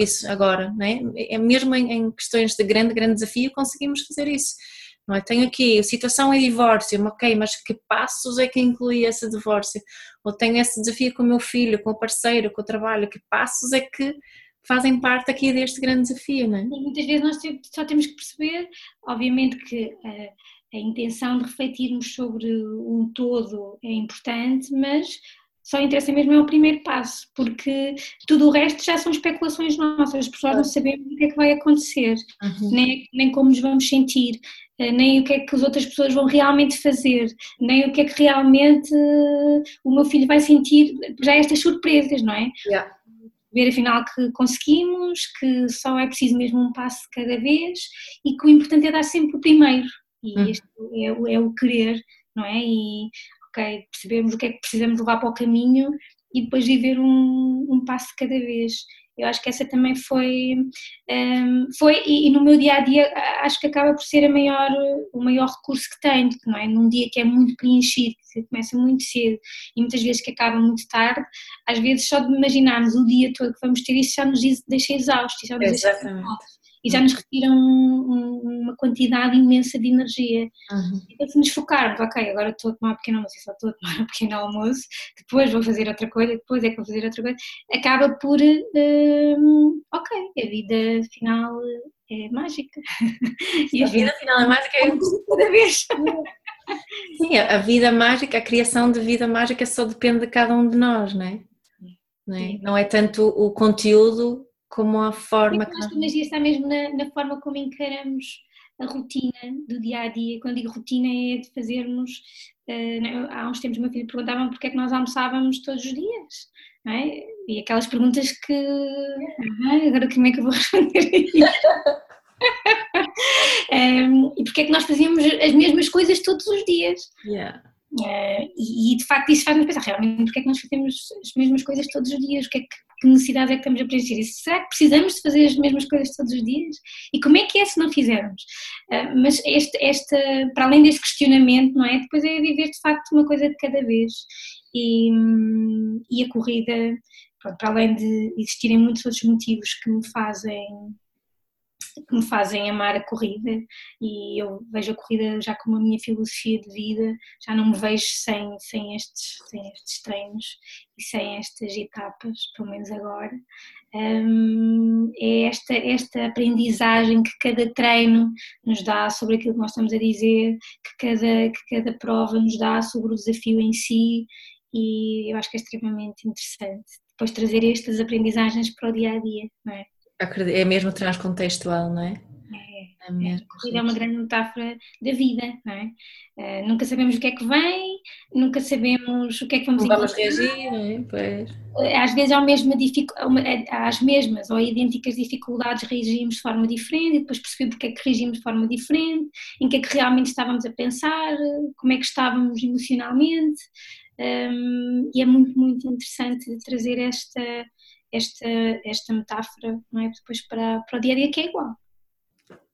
isso agora, não é? mesmo em, em, questões de grande, grande desafio conseguimos fazer isso. Não é? Tenho aqui, situação é divórcio, ok, mas que passos é que inclui esse divórcio? Ou tenho esse desafio com o meu filho, com o parceiro, com o trabalho, que passos é que fazem parte aqui deste grande desafio, não é? E muitas vezes nós só temos que perceber, obviamente que eh, a intenção de refletirmos sobre um todo é importante, mas só interessa mesmo é o primeiro passo, porque tudo o resto já são especulações nossas, as pessoas não sabemos o que é que vai acontecer, uhum. nem, nem como nos vamos sentir, eh, nem o que é que as outras pessoas vão realmente fazer, nem o que é que realmente eh, o meu filho vai sentir, já estas surpresas, não é? Yeah. Ver afinal que conseguimos, que só é preciso mesmo um passo cada vez e que o importante é dar sempre o primeiro, e uhum. este é, é o querer, não é? E ok, percebemos o que é que precisamos levar para o caminho e depois viver um, um passo cada vez. Eu acho que essa também foi, um, foi e, e, no meu dia a dia acho que acaba por ser a maior, o maior recurso que tenho, não é? Num dia que é muito preenchido, que começa muito cedo e muitas vezes que acaba muito tarde, às vezes só de imaginarmos o dia todo que vamos ter isso já nos deixa exaustos, já nos Exatamente. deixa exaustos e já nos retiram um, uma quantidade imensa de energia. Uhum. Então, se nos focarmos, ok, agora estou a tomar um pequeno almoço, só estou a tomar [LAUGHS] um pequeno almoço, depois vou fazer outra coisa, depois é que vou fazer outra coisa, acaba por, uh, ok, a vida final é mágica. [LAUGHS] E a vida final é mágica é cada [LAUGHS] vez. Sim, a vida mágica, a criação de vida mágica só depende de cada um de nós, não é? Não é, não é tanto o conteúdo como a forma que. Acho que a magia está mesmo na, na, forma como encaramos a rotina do dia a dia. Quando digo rotina, é de fazermos. Uh, há uns tempos, meu filho perguntava porque é que nós almoçávamos todos os dias. É? E aquelas perguntas que. Ah, agora como é que eu vou [LAUGHS] responder um, [LAUGHS] e porque é que nós fazíamos as mesmas coisas todos os dias? Yeah. Uh, e, e, de facto isso faz-nos pensar realmente porque é que nós fazemos as meses coisas todos os dias, o que é que que necessidade é que estamos a preencher? E será que precisamos de fazer as mesmas coisas todos os dias? E como é que é se não fizermos? Uh, mas este, esta, para além deste questionamento, não é? Depois é viver de facto uma coisa de cada vez. E, e a corrida, pronto, para além de existirem muitos outros motivos que me fazem que me fazem amar a corrida e eu vejo a corrida já como a minha filosofia de vida, já não me vejo sem, sem, estes, sem estes treinos e sem estas etapas, pelo menos agora. Um, é esta, esta aprendizagem que cada treino nos dá sobre aquilo que nós estamos a dizer, que cada, que cada prova nos dá sobre o desafio em si e eu acho que é extremamente interessante depois trazer estas aprendizagens para o dia a dia, não é? É mesmo transcontextual, não é? É, é, mesmo. é uma grande metáfora da vida, não é? Uh, nunca sabemos o que é que vem, nunca sabemos o que é que vamos Como vamos reagir, não é? Pois. Eh, às vezes há mesma às mesmas ou idênticas dificuldades reagimos de forma diferente e depois perceber porque é que reagimos de forma diferente, em que é que realmente estávamos a pensar, como é que estávamos emocionalmente. Um, e é muito, muito interessante trazer esta esta, esta metáfora não é? depois para, para o dia a dia que é igual.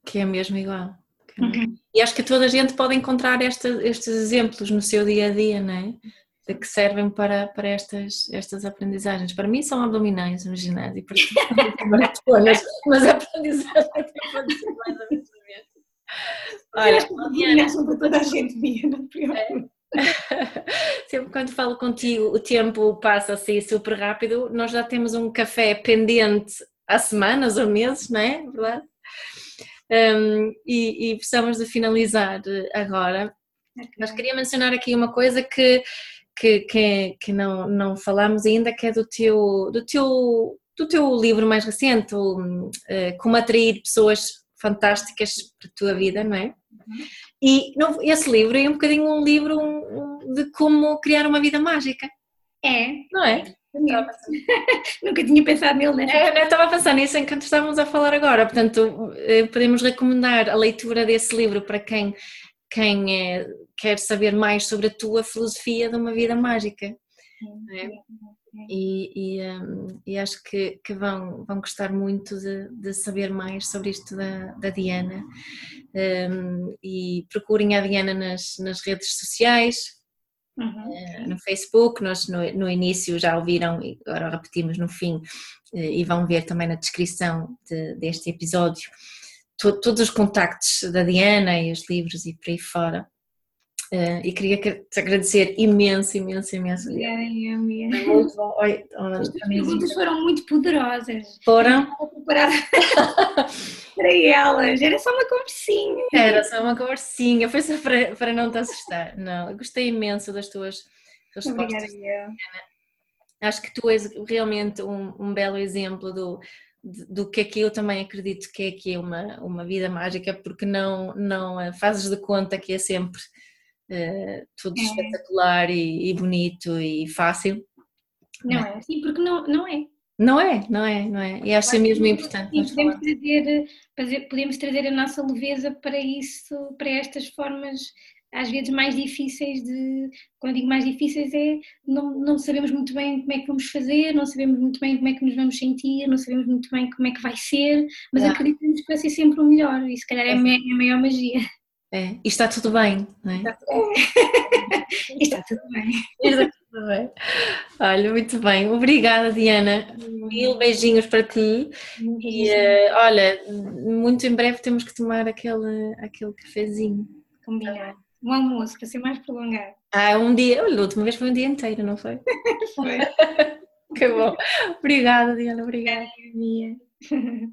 Que é mesmo igual. É uhum. E acho que toda a gente pode encontrar esta, estes exemplos no seu dia a dia, não é? que servem para, para estas, estas aprendizagens. Para mim são abdominais no ginásio, [LAUGHS] porque maratonas, mas a aprendizagem pode ser mais ou menos Olha, Diana, para toda a gente, Diana, [LAUGHS] Sempre quando falo contigo, o tempo passa assim super rápido. Nós já temos um café pendente há semanas ou meses, não é? Verdade? Um, e, e precisamos de finalizar agora. Mas queria mencionar aqui uma coisa que, que, que, que não, não falamos ainda, que é do teu, do teu, do teu livro mais recente, o, uh, Como Atrair Pessoas Fantásticas para a Tua Vida, não é? Uhum. E esse livro é um bocadinho um livro de como criar uma vida mágica. É. Não é? [LAUGHS] Nunca tinha pensado nele, né? É, eu estava a pensar nisso enquanto estávamos a falar agora. Portanto, eh, podemos recomendar a leitura desse livro para quem, quem é, quer saber mais sobre a tua filosofia de uma vida mágica. É? E, e, um, e, acho que, que, vão, vão gostar muito de, de saber mais sobre isto da, da Diana. Um, e procurem a Diana nas, nas redes sociais, uhum. uh, no Facebook. Nós no, no início já ouviram, e agora repetimos no fim, uh, e vão ver também na descrição de, deste episódio to, todos os contactos da Diana e os livros e por aí fora. Uh, e queria te agradecer imenso, imenso, imenso. Obrigada, Yami. Muito bom. Oi, As perguntas foram muito poderosas. Foram? [LAUGHS] para elas. Era só uma conversinha. Era só uma conversinha. Foi só para, para não te assustar. Não, eu gostei imenso das tuas respostas. Obrigada, Acho que tu és realmente um, um belo exemplo do, do que é que eu também acredito que é que é uma, uma vida mágica, porque não, não eh, fazes de conta que é sempre uh, tudo é. espetacular e, e, bonito e fácil. Não é, sim, porque não, não é. Não é, não é, não é. E acho é mesmo importante. Sim, podemos trazer, podemos trazer a nossa leveza para isso, para estas formas às vezes mais difíceis de, quando digo mais difíceis é não, não sabemos muito bem como é que vamos fazer, não sabemos muito bem como é que nos vamos sentir, não sabemos muito bem como é que vai ser, mas é. acreditamos que vai ser sempre o melhor e se calhar é, é a maior magia. É, e está tudo bem, não é? Está tudo, está tudo bem. Está tudo bem. Olha, muito bem. Obrigada, Diana. Mil beijinhos para ti. E uh, olha, muito em breve temos que tomar aquele, aquele cafezinho. Combinado. Um almoço, para ser mais prolongado. Ah, um dia. Olha, a última vez foi um dia inteiro, não foi? foi. [LAUGHS] que bom. Obrigada, Diana. Obrigada. Obrigada.